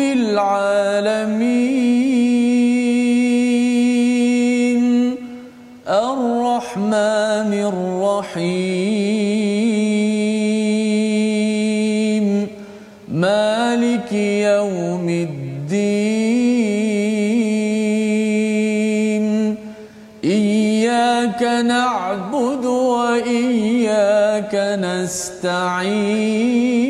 العالمين الرحمن الرحيم مالك يوم الدين إياك نعبد وإياك نستعين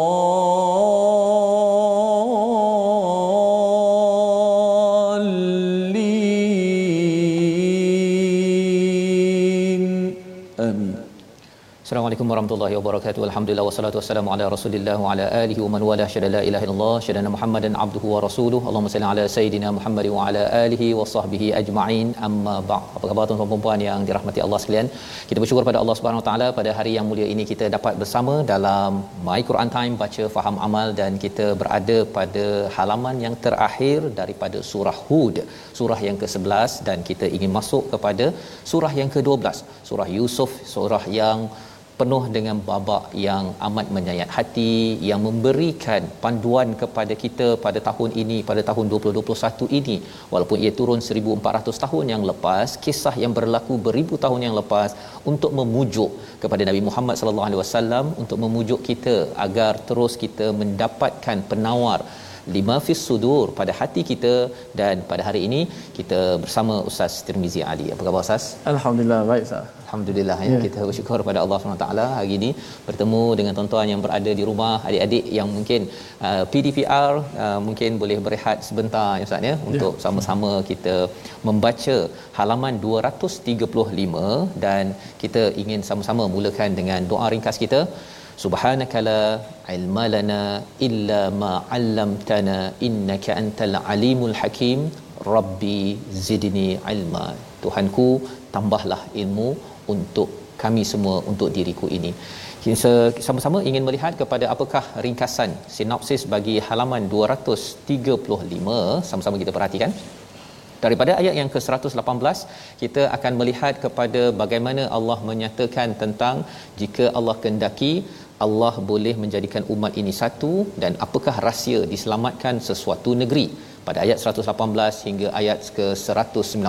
Warahmatullahi wabarakatuh. Alhamdulillah wassalatu wassalamu ala Rasulillah wa ala alihi wa man wala syada la ilaha illallah syada Muhammadan abduhu wa rasuluhu. Allahumma salli ala sayidina Muhammad wa ala alihi wa sahbihi ajma'in. Amma ba'd. Apa khabar tuan-tuan dan puan yang dirahmati Allah sekalian? Kita bersyukur pada Allah Subhanahu wa taala pada hari yang mulia ini kita dapat bersama dalam My Quran Time baca faham amal dan kita berada pada halaman yang terakhir daripada surah Hud, surah yang ke-11 dan kita ingin masuk kepada surah yang ke-12, surah Yusuf, surah yang penuh dengan babak yang amat menyayat hati yang memberikan panduan kepada kita pada tahun ini pada tahun 2021 ini walaupun ia turun 1400 tahun yang lepas kisah yang berlaku beribu tahun yang lepas untuk memujuk kepada Nabi Muhammad sallallahu alaihi wasallam untuk memujuk kita agar terus kita mendapatkan penawar lima fis sudur pada hati kita dan pada hari ini kita bersama Ustaz Tirmizi Ali. Apa khabar Ustaz? Alhamdulillah baik sah. Alhamdulillah ya. kita bersyukur kepada Allah SWT hari ini bertemu dengan tuan-tuan yang berada di rumah adik-adik yang mungkin uh, PDPR uh, mungkin boleh berehat sebentar ya Ustaz ya. Untuk ya. sama-sama kita membaca halaman 235 dan kita ingin sama-sama mulakan dengan doa ringkas kita. Subhanaka la ilma lana illa ma 'allamtana innaka antal alimul hakim. Rabbi zidni ilma Tuhanku tambahlah ilmu untuk kami semua untuk diriku ini. Kita sama-sama ingin melihat kepada apakah ringkasan sinopsis bagi halaman 235 sama-sama kita perhatikan. Daripada ayat yang ke-118 kita akan melihat kepada bagaimana Allah menyatakan tentang jika Allah kendaki Allah boleh menjadikan umat ini satu dan apakah rahsia diselamatkan sesuatu negeri pada ayat 118 hingga ayat ke-119.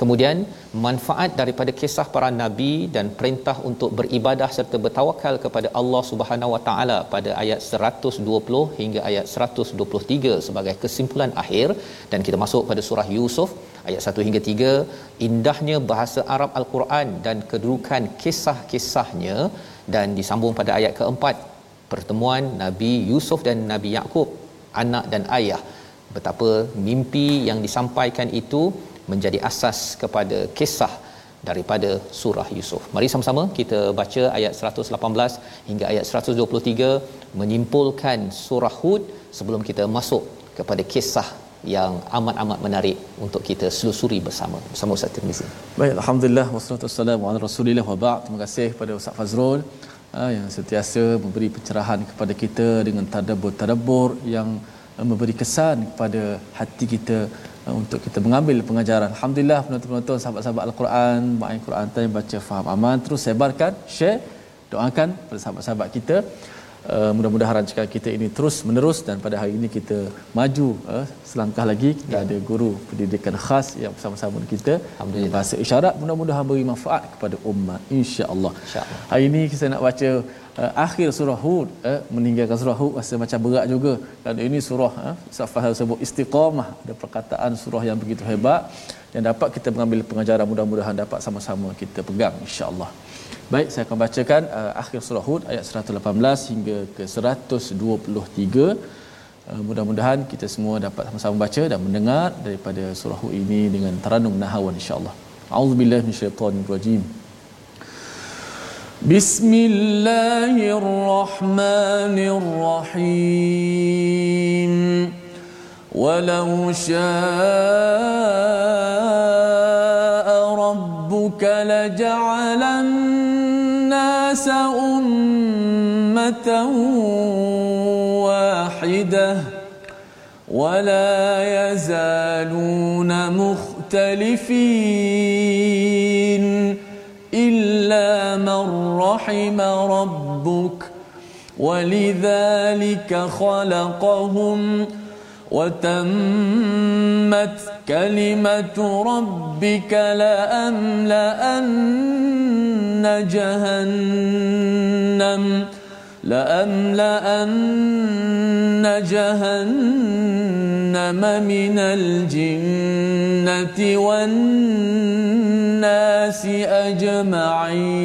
Kemudian manfaat daripada kisah para nabi dan perintah untuk beribadah serta bertawakal kepada Allah Subhanahu Wa Taala pada ayat 120 hingga ayat 123 sebagai kesimpulan akhir. Dan kita masuk pada surah Yusuf ayat 1 hingga 3 indahnya bahasa Arab Al-Quran dan kedudukan kisah-kisahnya. Dan disambung pada ayat keempat pertemuan Nabi Yusuf dan Nabi Yakub anak dan ayah. Betapa mimpi yang disampaikan itu menjadi asas kepada kisah daripada surah Yusuf. Mari sama-sama kita baca ayat 118 hingga ayat 123 menyimpulkan surah Hud sebelum kita masuk kepada kisah yang amat-amat menarik untuk kita selusuri bersama bersama Ustaz Tirmizi. Baik, alhamdulillah wassalatu wassalamu ala Rasulillah wa ba'd. Terima kasih kepada Ustaz Fazrul uh, yang sentiasa memberi pencerahan kepada kita dengan tadabbur-tadabbur yang memberi kesan kepada hati kita untuk kita mengambil pengajaran. Alhamdulillah penonton-penonton sahabat-sahabat Al-Quran, baca Quran time baca faham aman terus sebarkan, share, doakan pada sahabat-sahabat kita uh, mudah-mudahan rancangan kita ini terus menerus dan pada hari ini kita maju uh, selangkah lagi kita ya. ada guru pendidikan khas yang bersama-sama dengan kita bahasa isyarat mudah-mudahan beri manfaat kepada umat insya-Allah. Insya-Allah. Hari ini kita nak baca uh, akhir surah Hud uh, meninggalkan surah Hud rasa macam berat juga dan ini surah uh, Safah sebut istiqamah ada perkataan surah yang begitu hebat yang dapat kita mengambil pengajaran mudah-mudahan dapat sama-sama kita pegang insya-Allah. Baik, saya akan bacakan uh, akhir surah Hud ayat 118 hingga ke 123. Uh, mudah-mudahan kita semua dapat sama-sama baca dan mendengar daripada surah Hud ini dengan taranum nahawan insya-Allah. A'udzubillahi minasyaitonirrajim. Bismillahirrahmanirrahim. Walau syaa rabbuka laja'alan الناس أمة واحدة ولا يزالون مختلفين إلا من رحم ربك ولذلك خلقهم وتمت كلمة ربك لأملأن جهنم لأملأن جهنم من الجنة والناس أجمعين.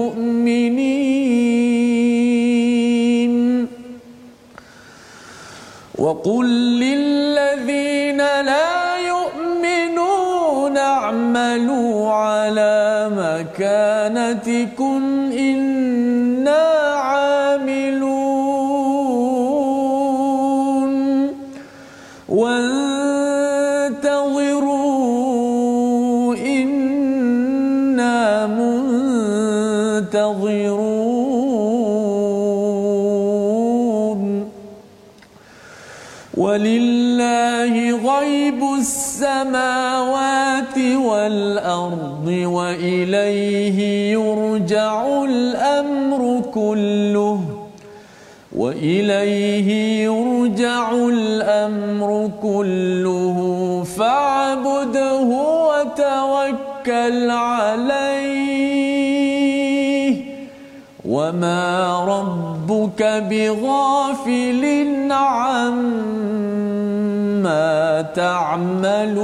وقل للذين لا يؤمنون اعملوا على مكانتكم إنا ولله غيب السماوات والأرض وإليه يرجع الأمر كله وإليه يرجع الأمر كله فاعبده وتوكل عليه وما ربك بغافل عما تعملون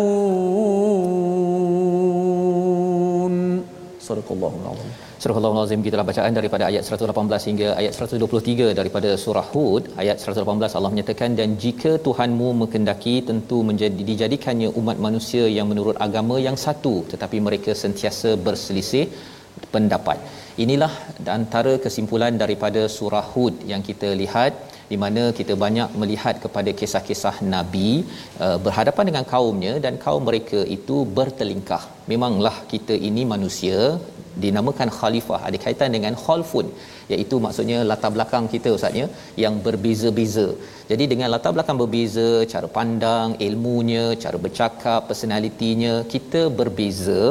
صدق الله العظيم Surah Al-Azim kita bacaan daripada ayat 118 hingga ayat 123 daripada surah Hud ayat 118 Allah menyatakan dan jika Tuhanmu menghendaki tentu menjadi dijadikannya umat manusia yang menurut agama yang satu tetapi mereka sentiasa berselisih pendapat. Inilah antara kesimpulan daripada surah Hud yang kita lihat di mana kita banyak melihat kepada kisah-kisah nabi uh, berhadapan dengan kaumnya dan kaum mereka itu bertelingkah. Memanglah kita ini manusia dinamakan khalifah ada kaitan dengan khalfun iaitu maksudnya latar belakang kita ustaz ya yang berbeza-beza. Jadi dengan latar belakang berbeza, cara pandang, ilmunya, cara bercakap, personalitinya kita berbeza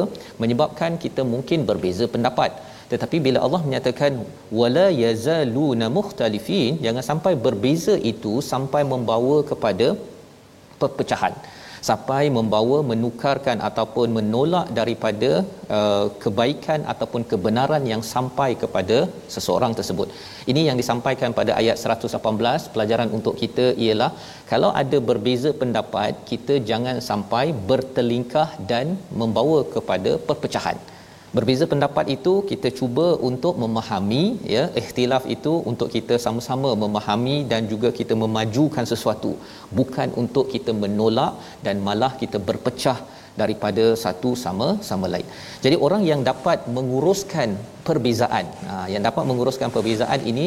menyebabkan kita mungkin berbeza pendapat. Tetapi bila Allah menyatakan wala yazaluna mukhtalifin jangan sampai berbeza itu sampai membawa kepada perpecahan sampai membawa menukarkan ataupun menolak daripada uh, kebaikan ataupun kebenaran yang sampai kepada seseorang tersebut. Ini yang disampaikan pada ayat 118 pelajaran untuk kita ialah kalau ada berbeza pendapat kita jangan sampai bertelingkah dan membawa kepada perpecahan berbeza pendapat itu kita cuba untuk memahami ya ikhtilaf itu untuk kita sama-sama memahami dan juga kita memajukan sesuatu bukan untuk kita menolak dan malah kita berpecah daripada satu sama sama lain. Jadi orang yang dapat menguruskan perbezaan, ha, yang dapat menguruskan perbezaan ini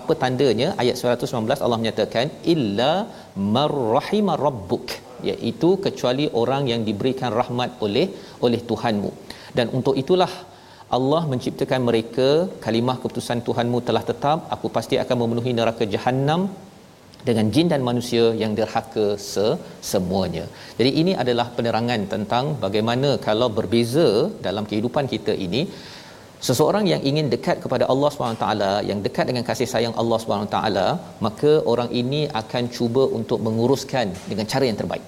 apa tandanya? Ayat 119 Allah menyatakan illa marrahima rabbuk iaitu kecuali orang yang diberikan rahmat oleh oleh Tuhanmu. Dan untuk itulah Allah menciptakan mereka kalimah keputusan Tuhanmu telah tetap aku pasti akan memenuhi neraka jahanam dengan jin dan manusia yang derhaka se- semuanya. Jadi ini adalah penerangan tentang bagaimana kalau berbeza dalam kehidupan kita ini seseorang yang ingin dekat kepada Allah SWT yang dekat dengan kasih sayang Allah SWT maka orang ini akan cuba untuk menguruskan dengan cara yang terbaik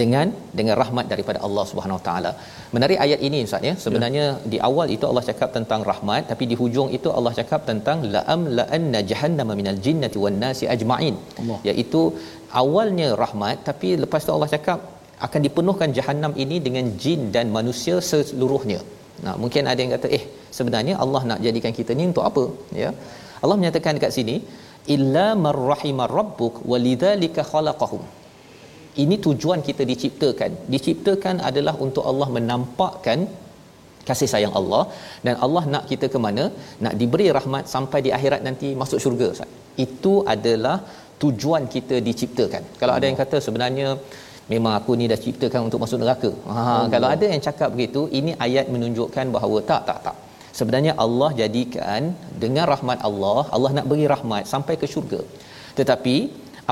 dengan dengan rahmat daripada Allah Subhanahu Wa Taala. Menarik ayat ini Ustaz ya. Sebenarnya ya. di awal itu Allah cakap tentang rahmat tapi di hujung itu Allah cakap tentang la'am la'anna jahannama minal jinnati wan nasi ajma'in. Allah. Iaitu awalnya rahmat tapi lepas tu Allah cakap akan dipenuhkan jahanam ini dengan jin dan manusia seluruhnya. Nah, mungkin ada yang kata eh sebenarnya Allah nak jadikan kita ni untuk apa? Ya. Allah menyatakan dekat sini illa marrahimar rabbuk walidzalika khalaqahum ini tujuan kita diciptakan. Diciptakan adalah untuk Allah menampakkan kasih sayang Allah dan Allah nak kita ke mana? Nak diberi rahmat sampai di akhirat nanti masuk syurga Ustaz. Itu adalah tujuan kita diciptakan. Kalau ada yang kata sebenarnya memang aku ni dah ciptakan untuk masuk neraka. Ha oh, kalau ada yang cakap begitu ini ayat menunjukkan bahawa tak tak tak. Sebenarnya Allah jadikan dengan rahmat Allah Allah nak beri rahmat sampai ke syurga. Tetapi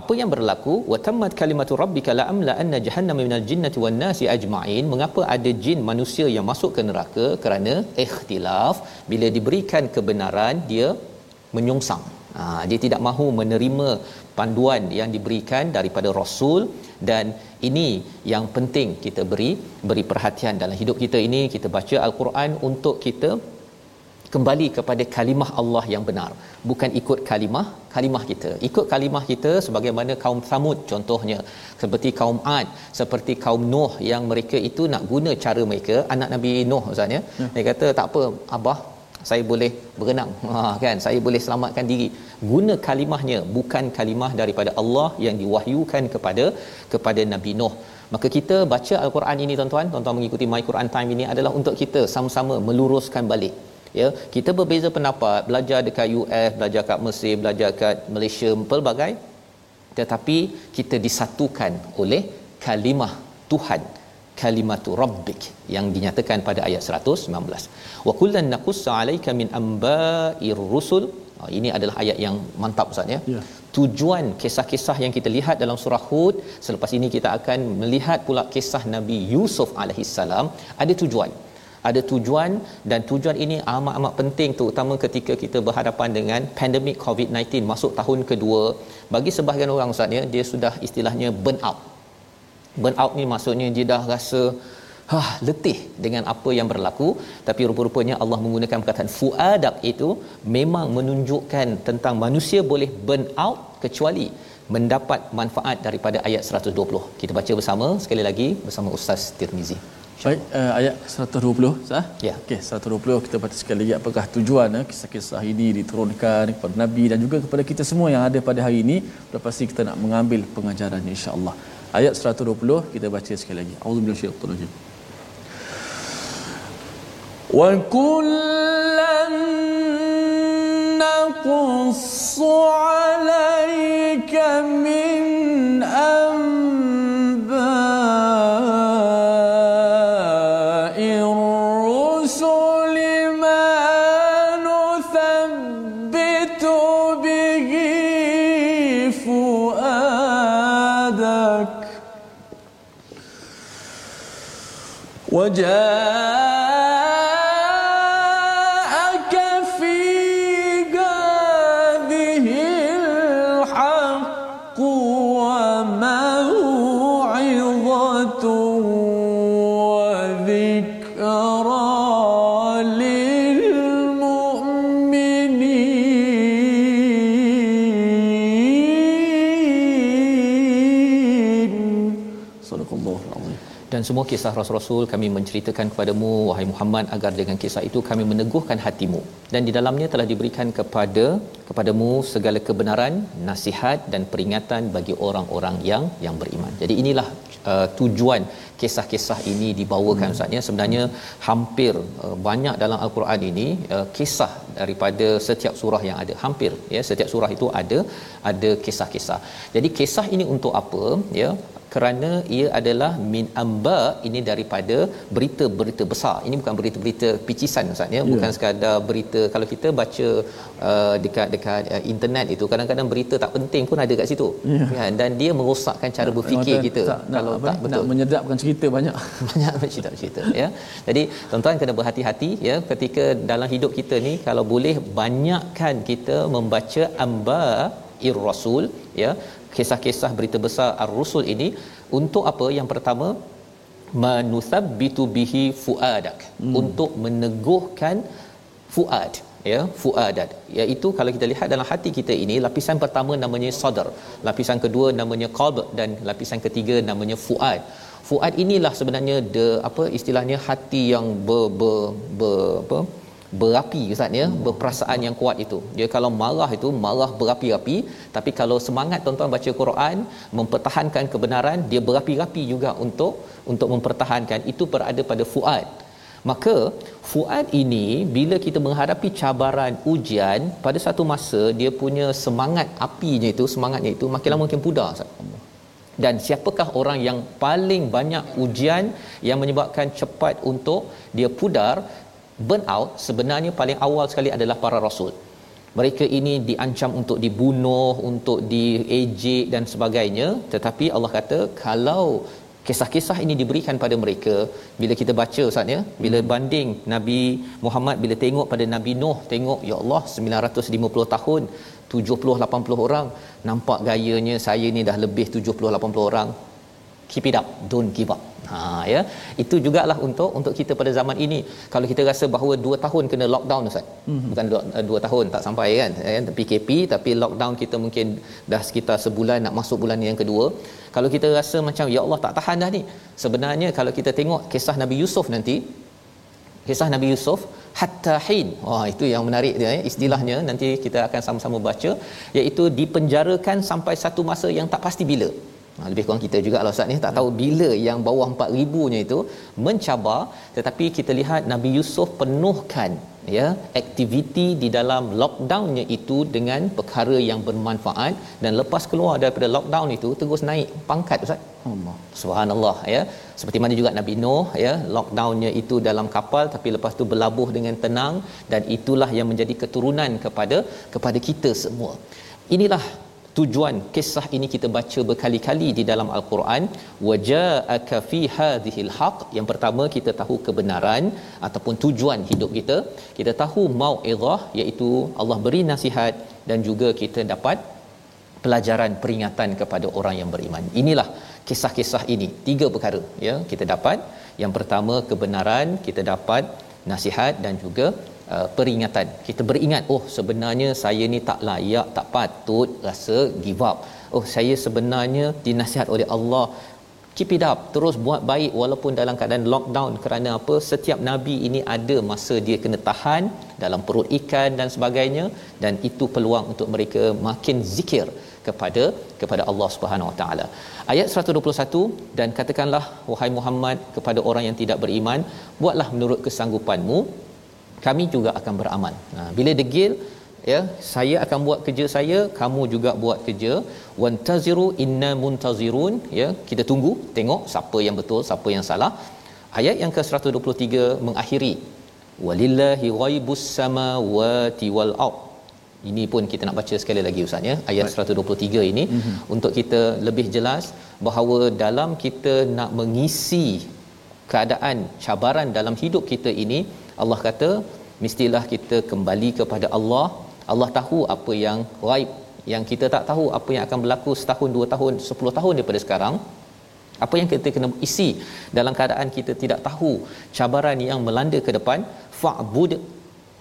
apa yang berlaku? Wa tammat kalimatu rabbika la amla anna jahannama minal jinnati wan nasi ajma'in. Mengapa ada jin manusia yang masuk ke neraka? Kerana ikhtilaf bila diberikan kebenaran dia menyongsang. Ha, dia tidak mahu menerima panduan yang diberikan daripada rasul. Dan ini yang penting kita beri beri perhatian dalam hidup kita ini. Kita baca al-Quran untuk kita kembali kepada kalimah Allah yang benar. Bukan ikut kalimah kalimah kita. Ikut kalimah kita sebagaimana kaum Samud contohnya. Seperti kaum Ad seperti kaum Nuh yang mereka itu nak guna cara mereka. Anak Nabi Nuh ustaz ya. Hmm. dia kata tak apa abah saya boleh berenang. Ha kan? Saya boleh selamatkan diri. Guna kalimahnya bukan kalimah daripada Allah yang diwahyukan kepada kepada Nabi Nuh. Maka kita baca al-Quran ini tuan-tuan. Tuan-tuan mengikuti my Quran time ini adalah untuk kita sama-sama meluruskan balik ya kita berbeza pendapat belajar dekat US belajar kat Mesir belajar kat Malaysia pelbagai. Tetapi kita disatukan oleh kalimah Tuhan kalimatu rabbik yang dinyatakan pada ayat 119 wa kullan naqussu alayka min amba'ir rusul. Oh, ini adalah ayat yang mantap ustaz ya. Yeah. tujuan kisah-kisah yang kita lihat dalam surah hud selepas ini kita akan melihat pula kisah nabi Yusuf alaihissalam. Ada tujuan ada tujuan dan tujuan ini amat-amat penting terutama ketika kita berhadapan dengan pandemik COVID-19 masuk tahun kedua. Bagi sebahagian orang ustaz ya dia sudah istilahnya burn out. Burn out ni maksudnya dia dah rasa ha letih dengan apa yang berlaku. Tapi rupa-rupanya Allah menggunakan perkataan fuadak itu memang menunjukkan tentang manusia boleh burn out kecuali mendapat manfaat daripada ayat 120 kita baca bersama sekali lagi bersama Ustaz Tirmizi Baik, uh, ayat 120 sah? Ya. Okey, 120 kita baca sekali lagi apakah tujuan uh, kisah-kisah ini diturunkan kepada Nabi dan juga kepada kita semua yang ada pada hari ini. Sudah pasti kita nak mengambil pengajarannya insya-Allah. Ayat 120 kita baca sekali lagi. Auzubillahi minasyaitonir rajim. Wa kullan naqussu 'alaika min وجاء dan semua kisah rasul-rasul kami menceritakan kepadamu wahai Muhammad agar dengan kisah itu kami meneguhkan hatimu. Dan di dalamnya telah diberikan kepada kepadamu segala kebenaran nasihat dan peringatan bagi orang-orang yang yang beriman. Jadi inilah uh, tujuan kisah-kisah ini dibawakan hmm. ustaz ya sebenarnya hampir uh, banyak dalam al-Quran ini uh, kisah daripada setiap surah yang ada hampir ya setiap surah itu ada ada kisah-kisah jadi kisah ini untuk apa ya kerana ia adalah min amba ini daripada berita-berita besar. Ini bukan berita-berita picisan Ustaz ya, bukan yeah. sekadar berita kalau kita baca uh, dekat dekat uh, internet itu kadang-kadang berita tak penting pun ada kat situ. Yeah. Ya, dan dia merosakkan cara berfikir kita tak, kalau nak, tak betul. Nak menyedapkan cerita banyak. banyak cerita-cerita ya. Jadi tuan-tuan kena berhati-hati ya ketika dalam hidup kita ni kalau boleh banyakkan kita membaca amba ir rasul ya kisah-kisah berita besar ar-rusul ini untuk apa yang pertama manuthabbitu bihi fuadak hmm. untuk meneguhkan fuad ya fuadat iaitu kalau kita lihat dalam hati kita ini lapisan pertama namanya sadar lapisan kedua namanya qalb dan lapisan ketiga namanya fuad fuad inilah sebenarnya the apa istilahnya hati yang ber, ber, ber apa berapi ustaz ya? Berperasaan yang kuat itu. Dia kalau marah itu marah berapi-api tapi kalau semangat tuan-tuan baca Quran mempertahankan kebenaran dia berapi-api juga untuk untuk mempertahankan. Itu berada pada fuad. Maka fuad ini bila kita menghadapi cabaran ujian pada satu masa dia punya semangat apinya itu semangatnya itu makin lama makin pudar ustaz dan siapakah orang yang paling banyak ujian yang menyebabkan cepat untuk dia pudar burn out sebenarnya paling awal sekali adalah para rasul. Mereka ini diancam untuk dibunuh untuk diejek dan sebagainya. Tetapi Allah kata kalau kisah-kisah ini diberikan pada mereka bila kita baca ustaz ya bila banding Nabi Muhammad bila tengok pada Nabi Nuh tengok ya Allah 950 tahun 70 80 orang. Nampak gayanya saya ni dah lebih 70 80 orang. Keep it up don't give up. Ha ya. Itu jugalah untuk untuk kita pada zaman ini. Kalau kita rasa bahawa 2 tahun kena lockdown ustaz. Mm-hmm. bukan 2, 2 tahun tak sampai kan? Ya PKP tapi lockdown kita mungkin dah sekitar sebulan nak masuk bulan yang kedua. Kalau kita rasa macam ya Allah tak tahan dah ni. Sebenarnya kalau kita tengok kisah Nabi Yusuf nanti kisah Nabi Yusuf hatta hin. Wah itu yang menarik dia ya istilahnya nanti kita akan sama-sama baca iaitu dipenjarakan sampai satu masa yang tak pasti bila. Ha, lebih kurang kita juga lah Ustaz ni. Tak tahu bila yang bawah 4000 nya itu mencabar tetapi kita lihat Nabi Yusuf penuhkan ya aktiviti di dalam lockdownnya itu dengan perkara yang bermanfaat dan lepas keluar daripada lockdown itu terus naik pangkat Ustaz. Allah. Subhanallah ya. Seperti mana juga Nabi Nuh ya lockdownnya itu dalam kapal tapi lepas tu berlabuh dengan tenang dan itulah yang menjadi keturunan kepada kepada kita semua. Inilah tujuan kisah ini kita baca berkali-kali di dalam al-Quran. Waja'aka fi hadhil haq. Yang pertama kita tahu kebenaran ataupun tujuan hidup kita. Kita tahu mau'izah iaitu Allah beri nasihat dan juga kita dapat pelajaran peringatan kepada orang yang beriman. Inilah kisah-kisah ini. Tiga perkara ya kita dapat. Yang pertama kebenaran kita dapat nasihat dan juga uh, peringatan. Kita beringat oh sebenarnya saya ni tak layak tak patut rasa give up. Oh saya sebenarnya dinasihat oleh Allah keep it up terus buat baik walaupun dalam keadaan lockdown. Kerana apa? Setiap nabi ini ada masa dia kena tahan dalam perut ikan dan sebagainya dan itu peluang untuk mereka makin zikir kepada kepada Allah Subhanahu Wa Taala. Ayat 121 dan katakanlah wahai Muhammad kepada orang yang tidak beriman, buatlah menurut kesanggupanmu kami juga akan beramal. Ha, bila degil ya saya akan buat kerja saya kamu juga buat kerja. Wantaziru inna muntazirun ya kita tunggu tengok siapa yang betul siapa yang salah. Ayat yang ke-123 mengakhiri. Walillahi ghaibus samawati wal ard. Ini pun kita nak baca sekali lagi ustaz ya. Ayat 123 ini mm-hmm. untuk kita lebih jelas bahawa dalam kita nak mengisi keadaan cabaran dalam hidup kita ini Allah kata mestilah kita kembali kepada Allah. Allah tahu apa yang gaib yang kita tak tahu apa yang akan berlaku setahun dua tahun sepuluh tahun daripada sekarang. Apa yang kita kena isi dalam keadaan kita tidak tahu cabaran yang melanda ke depan fa'bud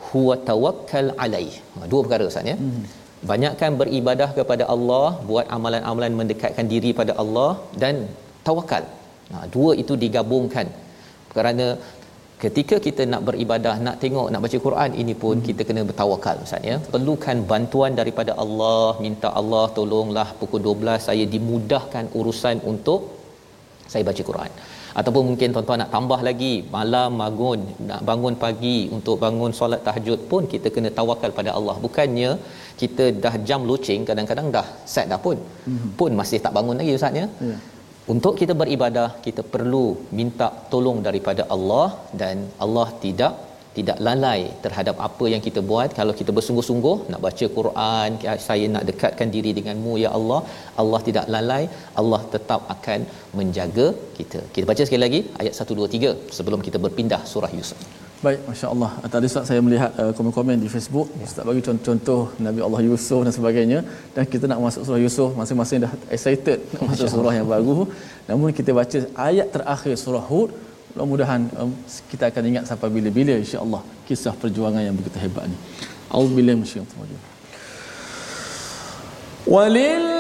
huwa tawakkal alaih. Ha, dua perkara ustaz ya. Hmm. banyakkan beribadah kepada Allah buat amalan-amalan mendekatkan diri pada Allah dan tawakal ha, dua itu digabungkan. Kerana ketika kita nak beribadah nak tengok nak baca Quran ini pun hmm. kita kena bertawakal ustaz ya perlukan bantuan daripada Allah minta Allah tolonglah pukul 12 saya dimudahkan urusan untuk saya baca Quran ataupun mungkin tuan-tuan nak tambah lagi malam bangun nak bangun pagi untuk bangun solat tahajud pun kita kena tawakal pada Allah bukannya kita dah jam loceng kadang-kadang dah set dah pun mm-hmm. pun masih tak bangun lagi ustaz ya yeah. Untuk kita beribadah kita perlu minta tolong daripada Allah dan Allah tidak tidak lalai terhadap apa yang kita buat. Kalau kita bersungguh-sungguh nak baca Quran saya nak dekatkan diri denganmu ya Allah Allah tidak lalai. Allah tetap akan menjaga kita. Kita baca sekali lagi ayat 1 2 3 sebelum kita berpindah surah Yusuf Baik, Masya Allah. Tadi Ustaz saya melihat uh, komen-komen di Facebook. Ya. Ustaz bagi contoh-contoh Nabi Allah Yusuf dan sebagainya. Dan kita nak masuk surah Yusuf, masing-masing dah excited nak masuk surah yang baru. Namun kita baca ayat terakhir surah Hud, Mudah-mudahan um, kita akan ingat sampai bila-bila insya-Allah kisah perjuangan yang begitu hebat ni. Auzubillahi minasyaitanir rajim. Walillahi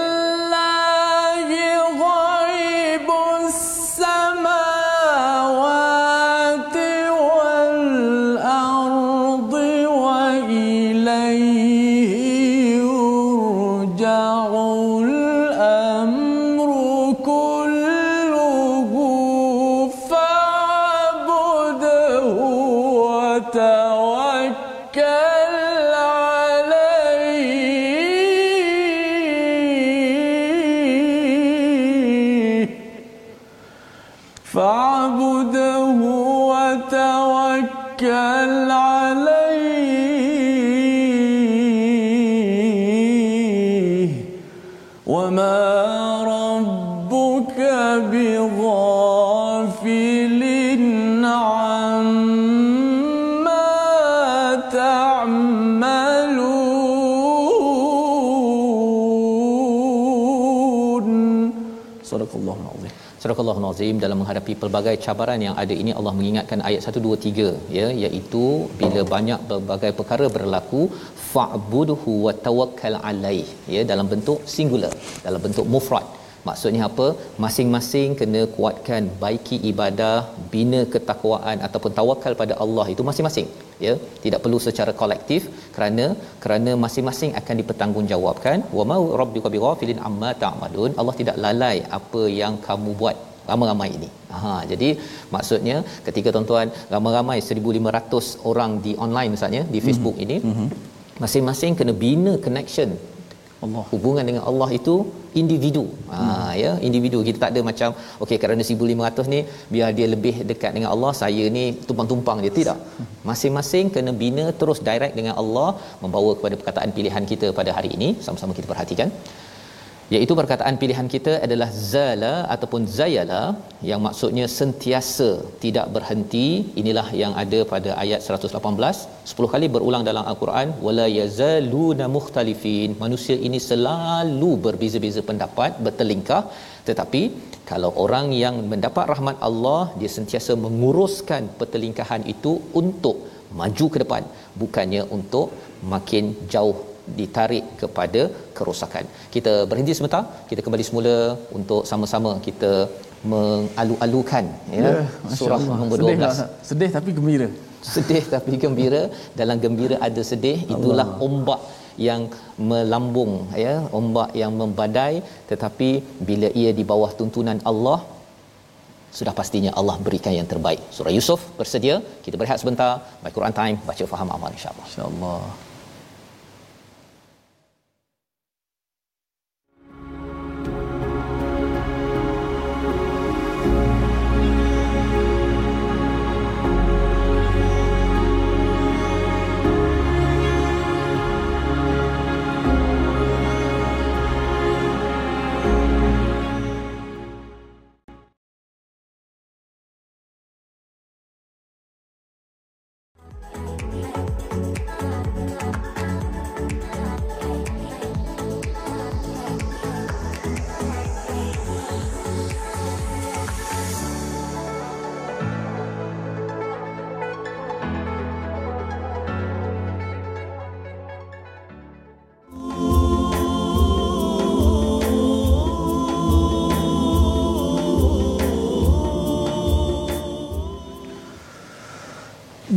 Surah Al-Nazim dalam menghadapi pelbagai cabaran yang ada ini Allah mengingatkan ayat 1 2 3 ya iaitu bila banyak berbagai perkara berlaku fa'budhu wa tawakkal alaih ya dalam bentuk singular dalam bentuk mufrad maksudnya apa masing-masing kena kuatkan baiki ibadah bina ketakwaan ataupun tawakal pada Allah itu masing-masing ya tidak perlu secara kolektif kerana kerana masing-masing akan dipertanggungjawabkan wa ma rabbuka bighafilin amma ta'malun Allah tidak lalai apa yang kamu buat ramai-ramai ini. Ha jadi maksudnya ketika tuan-tuan ramai-ramai 1500 orang di online misalnya di Facebook mm-hmm. ini mm-hmm. masing-masing kena bina connection Allah hubungan dengan Allah itu individu. Ha hmm. ya, individu kita tak ada macam okey kerana 1500 ni biar dia lebih dekat dengan Allah, saya ni tumpang-tumpang dia tidak. Masing-masing kena bina terus direct dengan Allah membawa kepada perkataan pilihan kita pada hari ini. Sama-sama kita perhatikan iaitu perkataan pilihan kita adalah zala ataupun zayala yang maksudnya sentiasa tidak berhenti. Inilah yang ada pada ayat 118 10 kali berulang dalam al-Quran wala yazaluna mukhtalifin. Manusia ini selalu berbeza-beza pendapat bertelingkah. Tetapi kalau orang yang mendapat rahmat Allah dia sentiasa menguruskan pertelingkahan itu untuk maju ke depan bukannya untuk makin jauh ditarik kepada kerosakan. Kita berhenti sebentar, kita kembali semula untuk sama-sama kita mengalu-alukan ya, ya surah nombor 12. Sedih, sedih tapi gembira. Sedih tapi gembira, dalam gembira ada sedih, itulah Allah. ombak yang melambung ya, ombak yang membadai tetapi bila ia di bawah tuntunan Allah sudah pastinya Allah berikan yang terbaik. Surah Yusuf bersedia. Kita berehat sebentar. Baik Quran Time baca faham amal insya-Allah. Insya-Allah.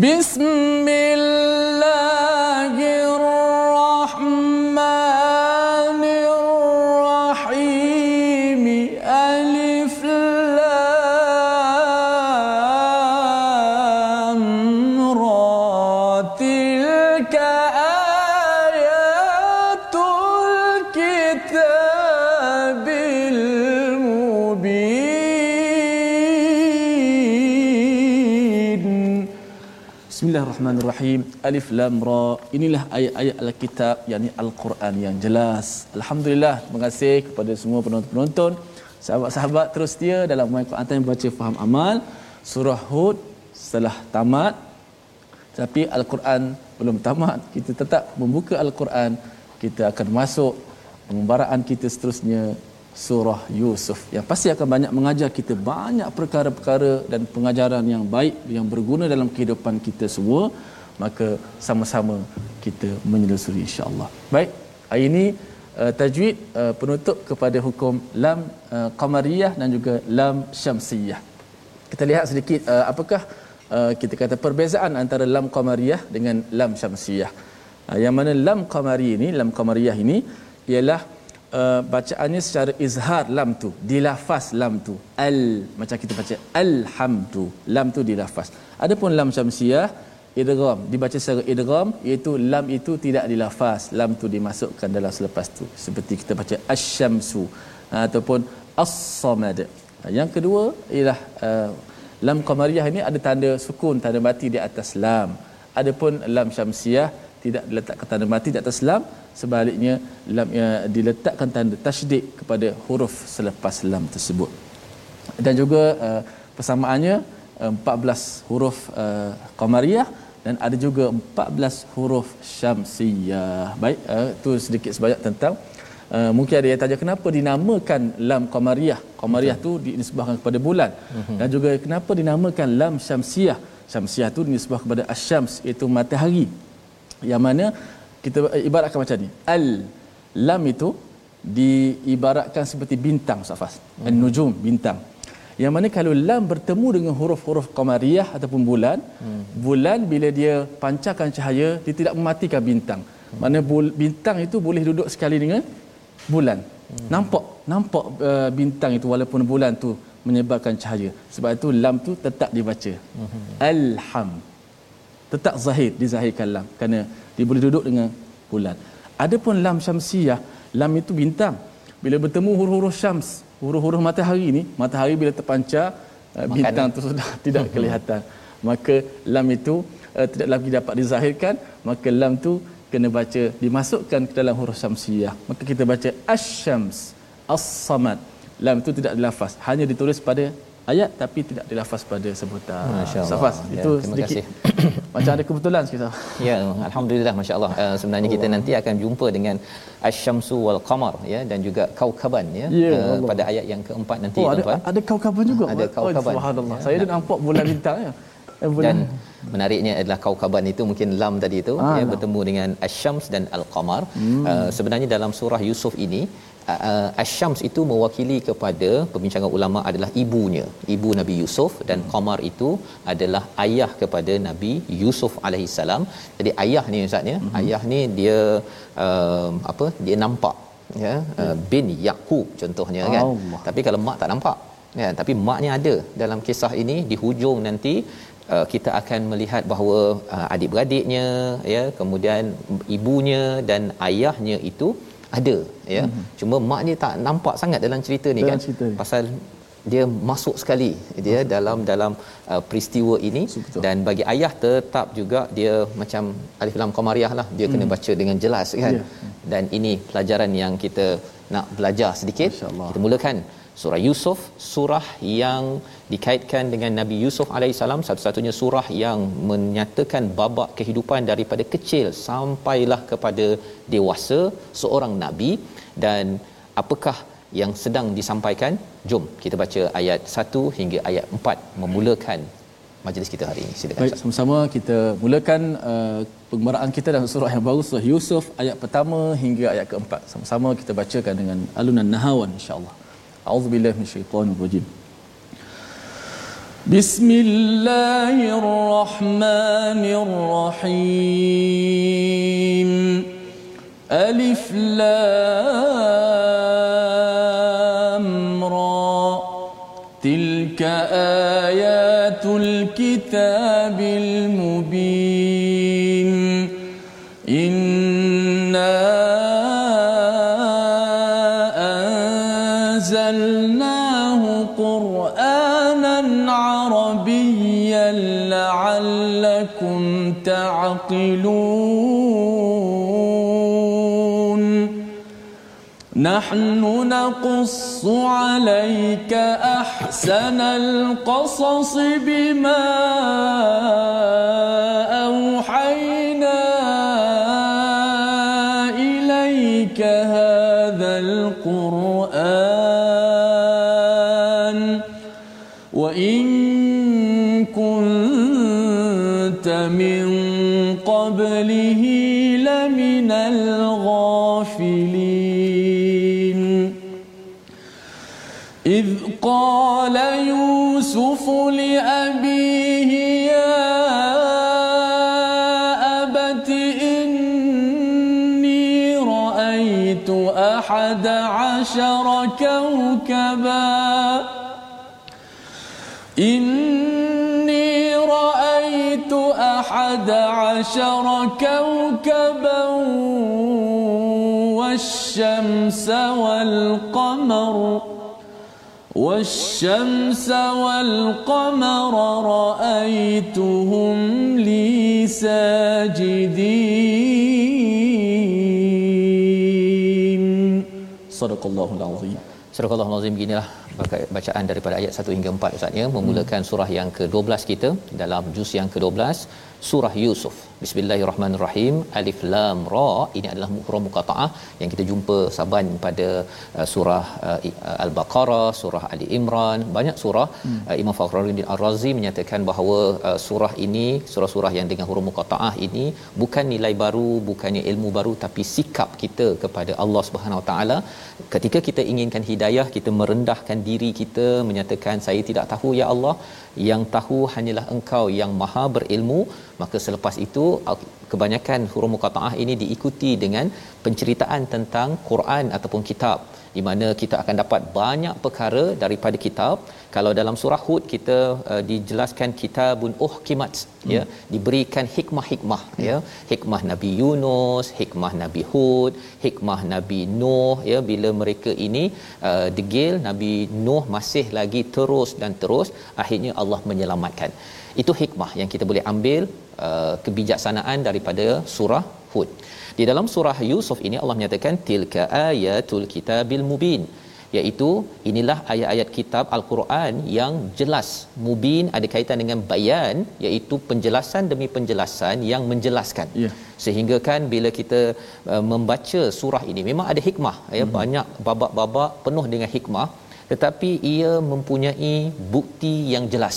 بسم Bismillahirrahmanirrahim. Alif lam ra. Inilah ayat-ayat Al-Kitab yakni Al-Quran yang jelas. Alhamdulillah. Terima kasih kepada semua penonton-penonton. Sahabat-sahabat terus setia dalam My Quran Time baca faham amal. Surah Hud setelah tamat. Tapi Al-Quran belum tamat. Kita tetap membuka Al-Quran. Kita akan masuk pembaraan kita seterusnya surah Yusuf yang pasti akan banyak mengajar kita banyak perkara-perkara dan pengajaran yang baik yang berguna dalam kehidupan kita semua maka sama-sama kita menyelusuri insya-Allah. Baik, hari ini uh, tajwid uh, penutup kepada hukum lam uh, qamariyah dan juga lam syamsiyah. Kita lihat sedikit uh, apakah uh, kita kata perbezaan antara lam qamariyah dengan lam syamsiyah. Uh, yang mana lam qamari ini, lam qamariyah ini ialah uh, bacaannya secara izhar lam tu dilafaz lam tu. Al macam kita baca alhamdu lam tu dilafaz. Adapun lam syamsiah idgham dibaca secara idgham iaitu lam itu tidak dilafaz lam tu dimasukkan dalam selepas tu. Seperti kita baca asyamsu ataupun as-samad. Yang kedua ialah uh, lam qamariyah ini ada tanda sukun tanda mati di atas lam. Adapun lam syamsiah tidak diletakkan tanda mati di atas lam sebaliknya lam ya, diletakkan tanda tasydid kepada huruf selepas lam tersebut. Dan juga uh, persamaannya uh, 14 huruf uh, qamariyah dan ada juga 14 huruf syamsiyah. Baik uh, itu sedikit sebanyak tentang Uh, mungkin ada yang tanya kenapa dinamakan lam qamariyah? Qamariyah tu dinisbahkan kepada bulan. Uh-huh. dan juga kenapa dinamakan lam syamsiyah? Syamsiyah tu dinisbah kepada asyams iaitu matahari yang mana kita ibaratkan macam ni al lam itu diibaratkan seperti bintang safas hmm. nujum bintang yang mana kalau lam bertemu dengan huruf-huruf qamariyah ataupun bulan hmm. bulan bila dia pancarkan cahaya dia tidak mematikan bintang hmm. mana bul- bintang itu boleh duduk sekali dengan bulan hmm. nampak nampak uh, bintang itu walaupun bulan tu menyebarkan cahaya sebab itu lam tu tetap dibaca hmm. alham tetap zahir dizahirkan lam kerana dia boleh duduk dengan bulan. Adapun lam syamsiyah lam itu bintang. Bila bertemu huruf-huruf syams huruf-huruf matahari ni matahari bila terpancar uh, bintang tu sudah tidak kelihatan. Maka lam itu uh, tidak lagi dapat dizahirkan maka lam tu kena baca dimasukkan ke dalam huruf syamsiyah. Maka kita baca asy-syams as-samad. Lam itu tidak dilafaz hanya ditulis pada ayat tapi tidak dilafaz pada sebutan. Safas. Ya, itu sedikit macam ada kebetulan sikit. Ya, alhamdulillah masya-Allah. Uh, sebenarnya kita nanti akan jumpa dengan asy-syamsu wal qamar ya dan juga kaukaban ya, ya uh, pada ayat yang keempat nanti oh. Ada, ada kaukaban juga. Ada kaukaban. Oh, subhanallah. Ya. Saya dah nampak bulan bintang ya. Eh. Dan menariknya adalah kaukaban itu mungkin lam tadi itu ah, ya bertemu dengan asy-syams dan al-qamar. Hmm. Uh, sebenarnya dalam surah Yusuf ini uh, Asyams itu mewakili kepada perbincangan ulama adalah ibunya ibu Nabi Yusuf. Dan Qamar itu adalah ayah kepada Nabi Yusuf alaihissalam jadi ayah ni ustaz ya mm-hmm. ayah ni dia uh, apa dia nampak ya uh, bin Yaqub contohnya kan. Allah. tapi kalau mak tak nampak ya tapi maknya ada. Dalam kisah ini di hujung nanti uh, kita akan melihat bahawa uh, adik-beradiknya ya kemudian ibunya dan ayahnya itu ada ya mm-hmm. cuma mak ni tak nampak sangat dalam cerita ni dalam kan cerita. pasal dia masuk sekali dia dalam dalam uh, peristiwa ini. Betul. dan bagi ayah tetap juga dia macam alif lam qamariyah lah. Dia mm. kena baca dengan jelas kan. Yeah. dan ini pelajaran yang kita nak belajar sedikit. Kita mulakan surah Yusuf surah yang dikaitkan dengan Nabi Yusuf alaihissalam. Satu-satunya surah yang menyatakan babak kehidupan daripada kecil sampailah kepada dewasa seorang nabi. Dan apakah yang sedang disampaikan Jom kita baca ayat 1 hingga ayat 4 memulakan majlis kita hari ini. Silakan. Baik, sama-sama kita mulakan eh, uh, pengembaraan kita dalam surah yang baru surah Yusuf ayat pertama hingga ayat keempat. Sama-sama kita bacakan dengan alunan nahawan insya-Allah. A'udzubillahi minasyaitonirrajim. Bismillahirrahmanirrahim. Alif lam تعقلون. نحن نقص عليك أحسن القصص بما أوحينا إليك هذا القرآن. من قبله لمن الغافلين. إذ قال يوسف لأبيه يا أبت إني رأيت أحد عشر أحد عشر كوكبا والشمس والقمر والشمس والقمر رأيتهم لي ساجدين صدق الله العظيم Surah Al-Azim beginilah bacaan daripada ayat 1 hingga 4 Ustaz ya memulakan surah yang ke-12 kita dalam juz yang ke-12 surah Yusuf. Bismillahirrahmanirrahim. Alif Lam Ra ini adalah huruf muqataah yang kita jumpa saban pada uh, surah uh, Al-Baqarah, surah Ali Imran, banyak surah hmm. uh, Imam Fakhruddin Ar-Razi menyatakan bahawa uh, surah ini surah-surah yang dengan huruf muqataah ini bukan nilai baru, bukannya ilmu baru tapi sikap kita kepada Allah Subhanahu Wa Taala ketika kita inginkan hidayah kita merendahkan diri kita menyatakan saya tidak tahu ya Allah yang tahu hanyalah engkau yang maha berilmu maka selepas itu kebanyakan huruf muqataah ini diikuti dengan penceritaan tentang Quran ataupun kitab. Di mana kita akan dapat banyak perkara daripada kitab. Kalau dalam surah hud kita uh, dijelaskan kitabun uhkimat hmm. ya. Diberikan hikmah-hikmah hmm. ya. Hikmah nabi Yunus hikmah nabi Hud hikmah nabi Nuh ya. Bila mereka ini uh, degil nabi Nuh masih lagi terus dan terus akhirnya Allah menyelamatkan itu hikmah yang kita boleh ambil uh, kebijaksanaan daripada surah hud. Di dalam surah Yusuf ini Allah menyatakan tilka ayatul kitabil mubin. Iaitu inilah ayat-ayat kitab al-Quran yang jelas. Mubin ada kaitan dengan bayan iaitu penjelasan demi penjelasan yang menjelaskan. Yeah. sehingga kan bila kita uh, membaca surah ini memang ada hikmah. Ya mm-hmm. banyak babak-babak penuh dengan hikmah. Tetapi ia mempunyai bukti yang jelas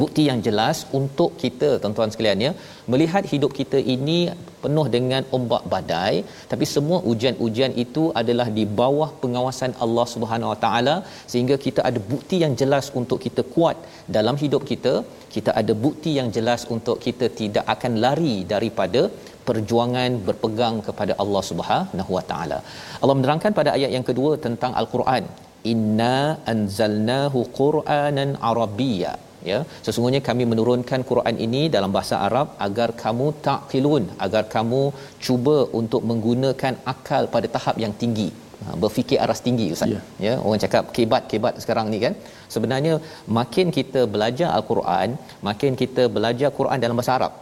bukti yang jelas untuk kita tuan-tuan sekalian ya. Melihat hidup kita ini penuh dengan ombak badai tapi semua ujian-ujian itu adalah di bawah pengawasan Allah Subhanahu Wa Taala sehingga kita ada bukti yang jelas untuk kita kuat dalam hidup kita kita ada bukti yang jelas untuk kita tidak akan lari daripada perjuangan berpegang kepada Allah Subhanahu Wa Taala. Allah menerangkan pada ayat yang kedua tentang al-Quran inna anzalnahu qur'anan arabiyya ya sesungguhnya kami menurunkan Quran ini dalam bahasa Arab agar kamu taqilun agar kamu cuba untuk menggunakan akal pada tahap yang tinggi. Ha, berfikir aras tinggi ustaz. Yeah. ya orang cakap kebat kebat sekarang ni kan. Sebenarnya makin kita belajar al-Quran makin kita belajar Quran dalam bahasa Arab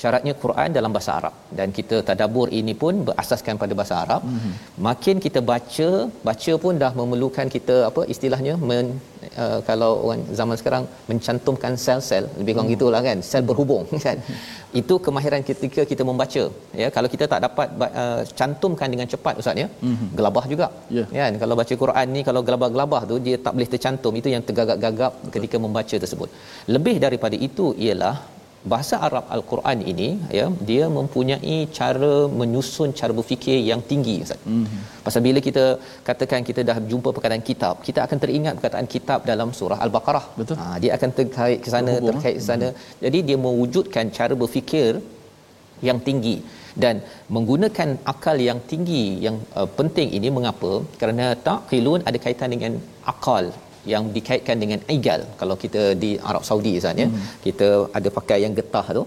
syaratnya Quran dalam bahasa Arab. Dan kita tadabbur ini pun berasaskan pada bahasa Arab. Mm-hmm. makin kita baca baca pun dah memerlukan kita apa istilahnya men, uh, kalau orang zaman sekarang mencantumkan sel-sel. Lebih kurang mm. gitulah kan sel berhubung kan? Itu kemahiran ketika kita membaca. Ya kalau kita tak dapat uh, cantumkan dengan cepat ustaz ya mm-hmm. gelabah juga. Yeah. kan? Kalau baca Quran ni kalau gelabah-gelabah tu dia tak boleh tercantum. Itu yang tergagap-gagap ketika membaca tersebut. Lebih daripada itu ialah bahasa Arab al-Quran ini ya dia mempunyai cara menyusun cara berfikir yang tinggi Ustaz. Mm-hmm. Pasal bila kita katakan kita dah jumpa perkataan kitab, kita akan teringat perkataan kitab dalam surah Al-Baqarah. Betul. Ha, dia akan terkait ke sana, Berhubung, terkait ke sana. Mm-hmm. Jadi dia mewujudkan cara berfikir yang tinggi dan menggunakan akal yang tinggi yang uh, penting ini mengapa? Kerana taqilun ada kaitan dengan akal yang dikaitkan dengan igal kalau kita di Arab Saudi Ustaz ya hmm. kita ada pakai yang getah tu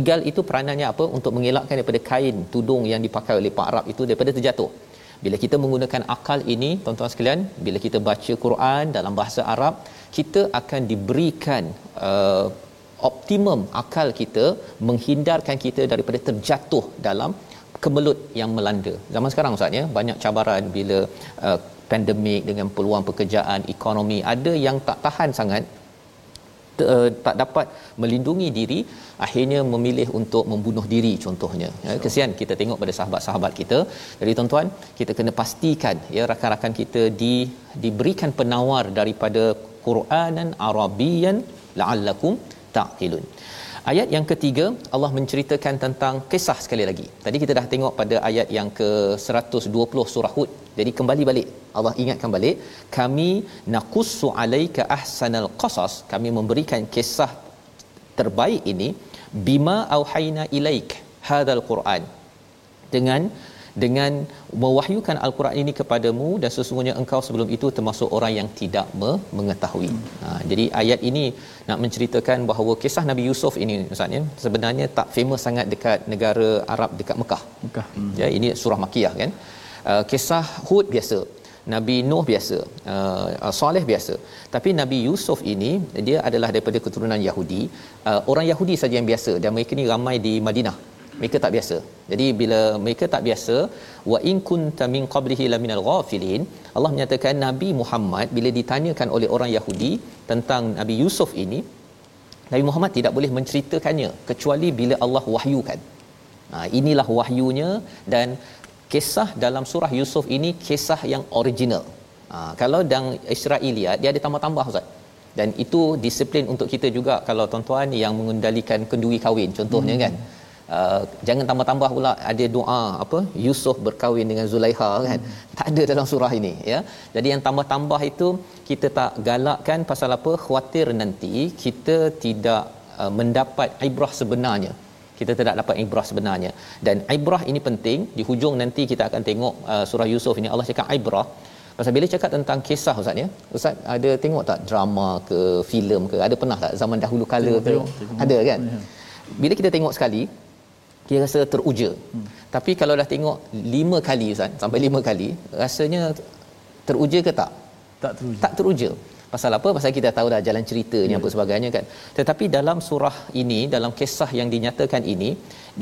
igal itu peranannya apa untuk mengelakkan daripada kain tudung yang dipakai oleh pak Arab itu daripada terjatuh bila kita menggunakan akal ini tuan-tuan sekalian bila kita baca Quran dalam bahasa Arab kita akan diberikan uh, optimum akal kita menghindarkan kita daripada terjatuh dalam kemelut yang melanda. Zaman sekarang Ustaz ya, banyak cabaran bila uh, pandemik dengan peluang pekerjaan ekonomi ada yang tak tahan sangat uh, tak dapat melindungi diri akhirnya memilih untuk membunuh diri contohnya. Ya kesian kita tengok pada sahabat-sahabat kita. Jadi tuan-tuan kita kena pastikan ya rakan-rakan kita di diberikan penawar daripada Quranan Arabian la'allakum taqilun Ayat yang ketiga Allah menceritakan tentang kisah sekali lagi. Tadi kita dah tengok pada ayat yang ke-120 surah Hud. Jadi kembali balik. Allah ingatkan balik, kami naqussu alayka ahsanal qasas. Kami memberikan kisah terbaik ini bima auhayna ilaik hadzal Quran. Dengan dengan mewahyukan al-Quran ini kepadamu dan sesungguhnya engkau sebelum itu termasuk orang yang tidak mengetahui. Ha, jadi ayat ini nak menceritakan bahawa kisah Nabi Yusuf ini Ustaz ya sebenarnya tak famous sangat dekat negara Arab dekat Mekah. Mekah. Hmm. Ya ini surah Makiyah kan. Uh, kisah Hud biasa. Nabi Nuh biasa, uh, Saleh biasa. Tapi Nabi Yusuf ini dia adalah daripada keturunan Yahudi, uh, orang Yahudi saja yang biasa dan mereka ni ramai di Madinah mereka tak biasa. Jadi bila mereka tak biasa, wa in kunta min qablihi laminal ghafilin, Allah menyatakan Nabi Muhammad bila ditanyakan oleh orang Yahudi tentang Nabi Yusuf ini, Nabi Muhammad tidak boleh menceritakannya kecuali bila Allah wahyukan. Ha, inilah wahyunya dan kisah dalam surah Yusuf ini kisah yang original. Ha, kalau dalam Israeliat dia ada tambah-tambah Ustaz. Dan itu disiplin untuk kita juga kalau tuan-tuan yang mengendalikan kenduri kahwin contohnya hmm. kan. Uh, jangan tambah-tambah pula ada doa apa Yusuf berkahwin dengan Zulaiha kan hmm. tak ada dalam surah ini ya jadi yang tambah-tambah itu kita tak galakkan pasal apa khawatir nanti kita tidak uh, mendapat ibrah sebenarnya kita tidak dapat ibrah sebenarnya dan ibrah ini penting di hujung nanti kita akan tengok uh, surah Yusuf ini Allah cakap ibrah Pasal bila cakap tentang kisah Ustaz ya. Ustaz ada tengok tak drama ke filem ke? Ada pernah tak zaman dahulu kala tengok, ke? Tengok, tengok. Ada kan? Ya. Bila kita tengok sekali, dia rasa teruja. Hmm. Tapi kalau dah tengok lima kali Ustaz, sampai lima kali, rasanya teruja ke tak? Tak teruja. Tak teruja. Pasal apa? Pasal kita tahu dah jalan cerita ni yeah. apa sebagainya kan. Tetapi dalam surah ini, dalam kisah yang dinyatakan ini,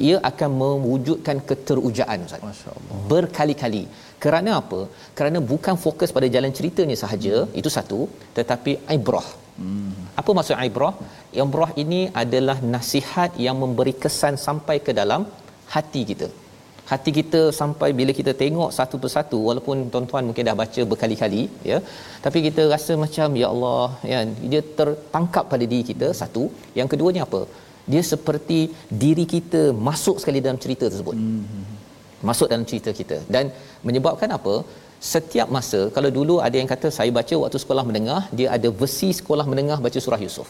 dia akan mewujudkan keterujaan Ustaz. Masya-Allah. Berkali-kali. Kerana apa? Kerana bukan fokus pada jalan ceritanya sahaja, hmm. itu satu, tetapi ibrah. Hmm. Apa maksud ibrah? Ibrah ini adalah nasihat yang memberi kesan sampai ke dalam hati kita. Hati kita sampai bila kita tengok satu persatu walaupun tuan-tuan mungkin dah baca berkali-kali ya tapi kita rasa macam ya Allah ya dia tertangkap pada diri kita satu yang keduanya apa dia seperti diri kita masuk sekali dalam cerita tersebut hmm. masuk dalam cerita kita dan menyebabkan apa setiap masa kalau dulu ada yang kata saya baca waktu sekolah menengah dia ada versi sekolah menengah baca surah Yusuf.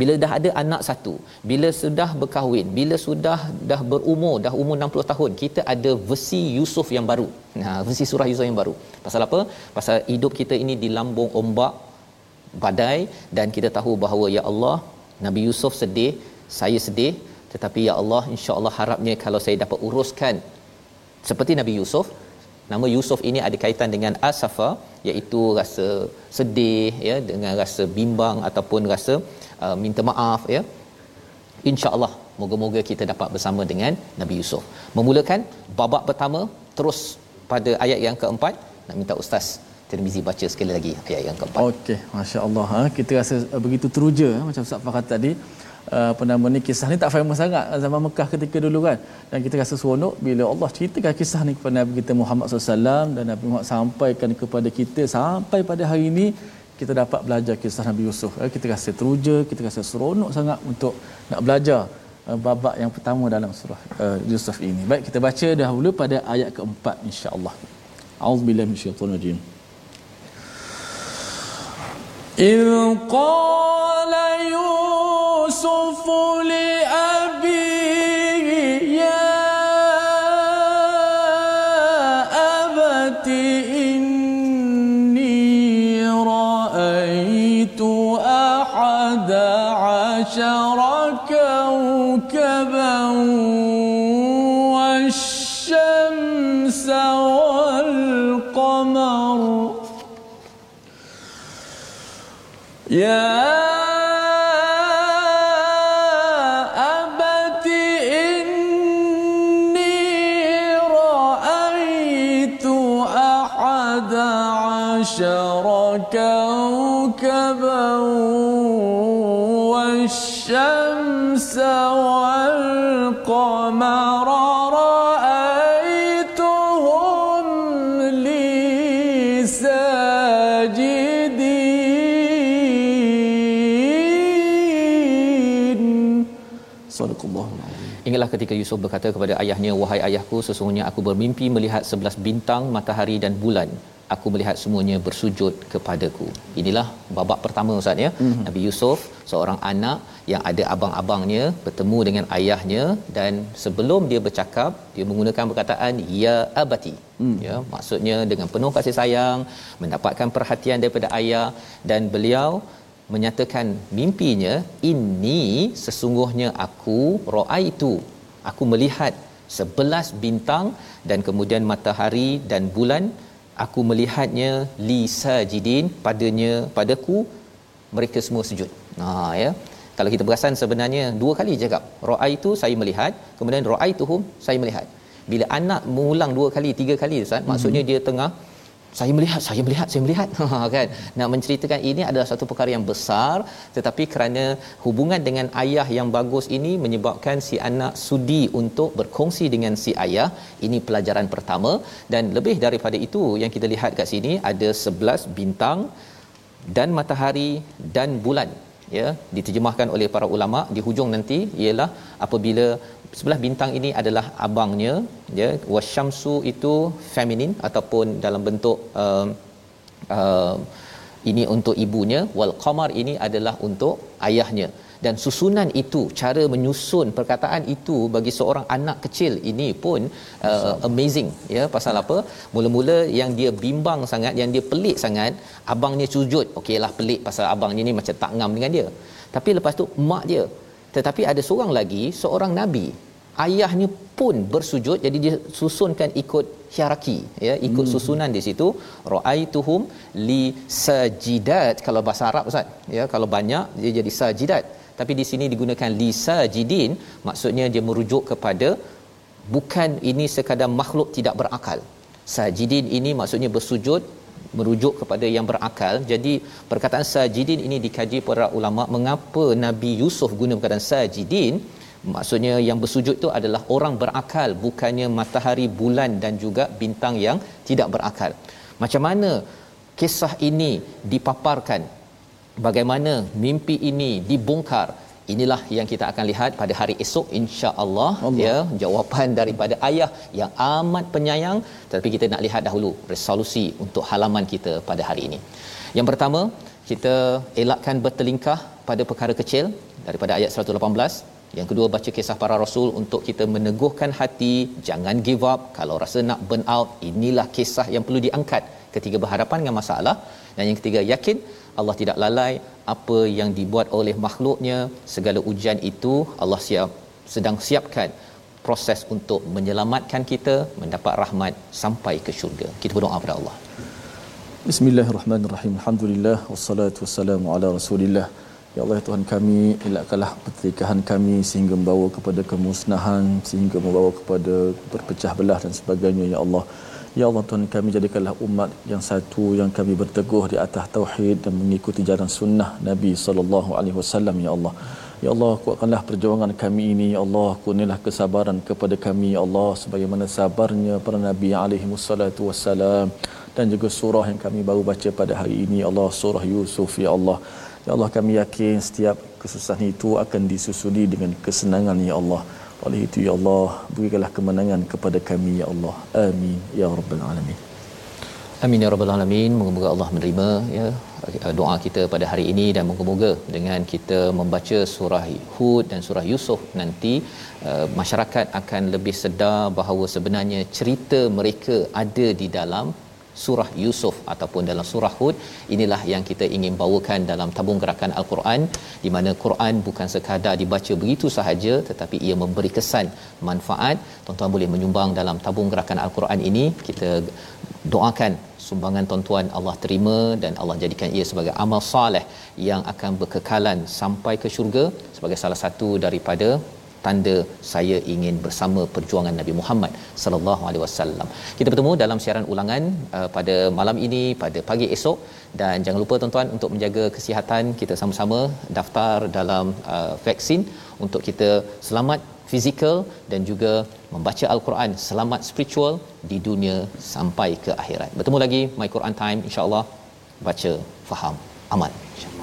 Bila dah ada anak satu bila sudah berkahwin bila sudah dah berumur dah umur 60 tahun kita ada versi Yusuf yang baru. Nah versi surah Yusuf yang baru. Pasal apa? Pasal hidup kita ini di lambung ombak badai dan kita tahu bahawa ya Allah Nabi Yusuf sedih saya sedih. Tetapi ya Allah insya-Allah harapnya kalau saya dapat uruskan seperti Nabi Yusuf nama Yusuf ini ada kaitan dengan asafa iaitu rasa sedih ya dengan rasa bimbang ataupun rasa uh, minta maaf ya. Insyaallah moga-moga kita dapat bersama dengan Nabi Yusuf memulakan babak pertama terus pada ayat yang keempat nak minta ustaz Tirmizi baca sekali lagi ayat yang keempat. Okey masya-Allah ha. Kita rasa begitu teruja ha? macam ustaz Fahad tadi Uh, apa nama ni kisah ni tak famous sangat zaman Mekah ketika dulu kan dan kita rasa seronok bila Allah ceritakan kisah ni kepada Nabi kita Muhammad SAW dan Nabi Muhammad sampaikan kepada kita sampai pada hari ini kita dapat belajar kisah Nabi Yusuf. Eh, kita rasa teruja, kita rasa seronok sangat untuk nak belajar uh, babak yang pertama dalam surah uh, Yusuf ini. Baik, kita baca dahulu pada ayat keempat insya-Allah. A'udzubillahi minasyaitonirrajim. إذ قال يوسف يوسف لأبيه يا أبت إني رأيت أحد عشر كوكبا والشمس والقمر. يا Ingatlah ketika Yusuf berkata kepada ayahnya, "Wahai ayahku, sesungguhnya aku bermimpi melihat sebelas bintang, matahari dan bulan. Aku melihat semuanya bersujud kepadaku." Inilah babak pertama Ustaz ya. Mm-hmm. Nabi Yusuf, seorang anak yang ada abang-abangnya bertemu dengan ayahnya dan sebelum dia bercakap, dia menggunakan perkataan ya abati. Mm. Ya, maksudnya dengan penuh kasih sayang, mendapatkan perhatian daripada ayah dan beliau menyatakan mimpinya ini sesungguhnya aku itu. Aku melihat sebelas bintang dan kemudian matahari dan bulan. Aku melihatnya li sajidin padanya padaku. Mereka semua sujud. Ha ya. Kalau kita perasan sebenarnya dua kali cakap itu saya melihat kemudian tuh saya melihat bila anak mengulang dua kali tiga kali ustaz maksudnya dia tengah saya melihat saya melihat saya melihat. Ha, kan? Nak menceritakan ini adalah satu perkara yang besar tetapi kerana hubungan dengan ayah yang bagus ini menyebabkan si anak sudi untuk berkongsi dengan si ayah. Ini pelajaran pertama. Dan lebih daripada itu yang kita lihat kat sini ada 11 bintang dan matahari dan bulan ya diterjemahkan oleh para ulama di hujung nanti. Ialah apabila sebelah bintang ini adalah abangnya ya. Wasyamsu itu feminin ataupun dalam bentuk uh, uh, ini untuk ibunya. Wal qamar ini adalah untuk ayahnya. Dan susunan itu cara menyusun perkataan itu bagi seorang anak kecil ini pun uh, amazing ya. Pasal apa? Mula-mula yang dia bimbang sangat yang dia pelik sangat abangnya sujud. Okeylah pelik pasal abangnya ni macam tak ngam dengan dia. Tapi lepas tu mak dia tetapi ada seorang lagi seorang nabi. Ayahnya pun bersujud jadi dia susunkan ikut hierarki ya ikut hmm. susunan di situ. Raaituhum li sajidat. Kalau bahasa Arab ustaz ya kalau banyak dia jadi sajidat. Tapi di sini digunakan li sajidin maksudnya dia merujuk kepada bukan ini sekadar makhluk tidak berakal. Sajidin ini maksudnya bersujud merujuk kepada yang berakal. Jadi perkataan sajidin ini dikaji para ulama mengapa Nabi Yusuf guna perkataan sajidin. Maksudnya yang bersujud itu adalah orang berakal bukannya matahari bulan dan juga bintang yang tidak berakal. Macam mana kisah ini dipaparkan? Bagaimana mimpi ini dibongkar inilah yang kita akan lihat pada hari esok insya-Allah ya jawapan daripada ayah yang amat penyayang. Tetapi kita nak lihat dahulu resolusi untuk halaman kita pada hari ini. Yang pertama kita elakkan bertelingkah pada perkara kecil daripada ayat 118 yang kedua baca kisah para rasul untuk kita meneguhkan hati, jangan give up. Kalau rasa nak burn out, inilah kisah yang perlu diangkat. Ketika berhadapan dengan masalah. Dan yang ketiga yakin Allah tidak lalai apa yang dibuat oleh makhluknya, segala ujian itu Allah siap sedang siapkan proses untuk menyelamatkan kita mendapat rahmat sampai ke syurga. Kita berdoa kepada Allah. Bismillahirrahmanirrahim. Alhamdulillah wassalatu wassalamu ala Rasulillah. Ya Allah ya Tuhan kami elakkanlah pertikaian kami sehingga membawa kepada kemusnahan sehingga membawa kepada berpecah belah dan sebagainya ya Allah. Ya Allah Tuhan kami jadikanlah umat yang satu yang kami berteguh di atas tauhid dan mengikuti jalan sunnah Nabi sallallahu alaihi wasallam ya Allah. Ya Allah kuatkanlah perjuangan kami ini ya Allah. Kurnialah kesabaran kepada kami ya Allah sebagaimana sabarnya para nabi alaihi wassalatu wassalam. Dan juga surah yang kami baru baca pada hari ini Allah surah Yusuf ya Allah. Ya Allah kami yakin setiap kesusahan itu akan disusuli dengan kesenangan ya Allah oleh itu ya Allah berikanlah kemenangan kepada kami ya Allah amin ya rabbal alamin Amin ya rabbal alamin. Moga-moga Allah menerima ya doa kita pada hari ini dan moga-moga dengan kita membaca surah Hud dan surah Yusuf nanti uh, masyarakat akan lebih sedar bahawa sebenarnya cerita mereka ada di dalam surah Yusuf ataupun dalam surah Hud inilah yang kita ingin bawakan dalam tabung gerakan al-Quran di mana Quran bukan sekadar dibaca begitu sahaja tetapi ia memberi kesan manfaat. Tuan-tuan boleh menyumbang dalam tabung gerakan al-Quran ini kita doakan sumbangan tuan-tuan Allah terima dan Allah jadikan ia sebagai amal soleh yang akan berkekalan sampai ke syurga sebagai salah satu daripada tanda saya ingin bersama perjuangan Nabi Muhammad sallallahu alaihi wasallam. Kita bertemu dalam siaran ulangan uh, pada malam ini pada pagi esok dan jangan lupa tuan-tuan untuk menjaga kesihatan kita sama-sama daftar dalam uh, vaksin untuk kita selamat fizikal dan juga membaca al-Quran selamat spiritual di dunia sampai ke akhirat. Bertemu lagi My Quran Time insya-Allah baca faham amal. InsyaAllah.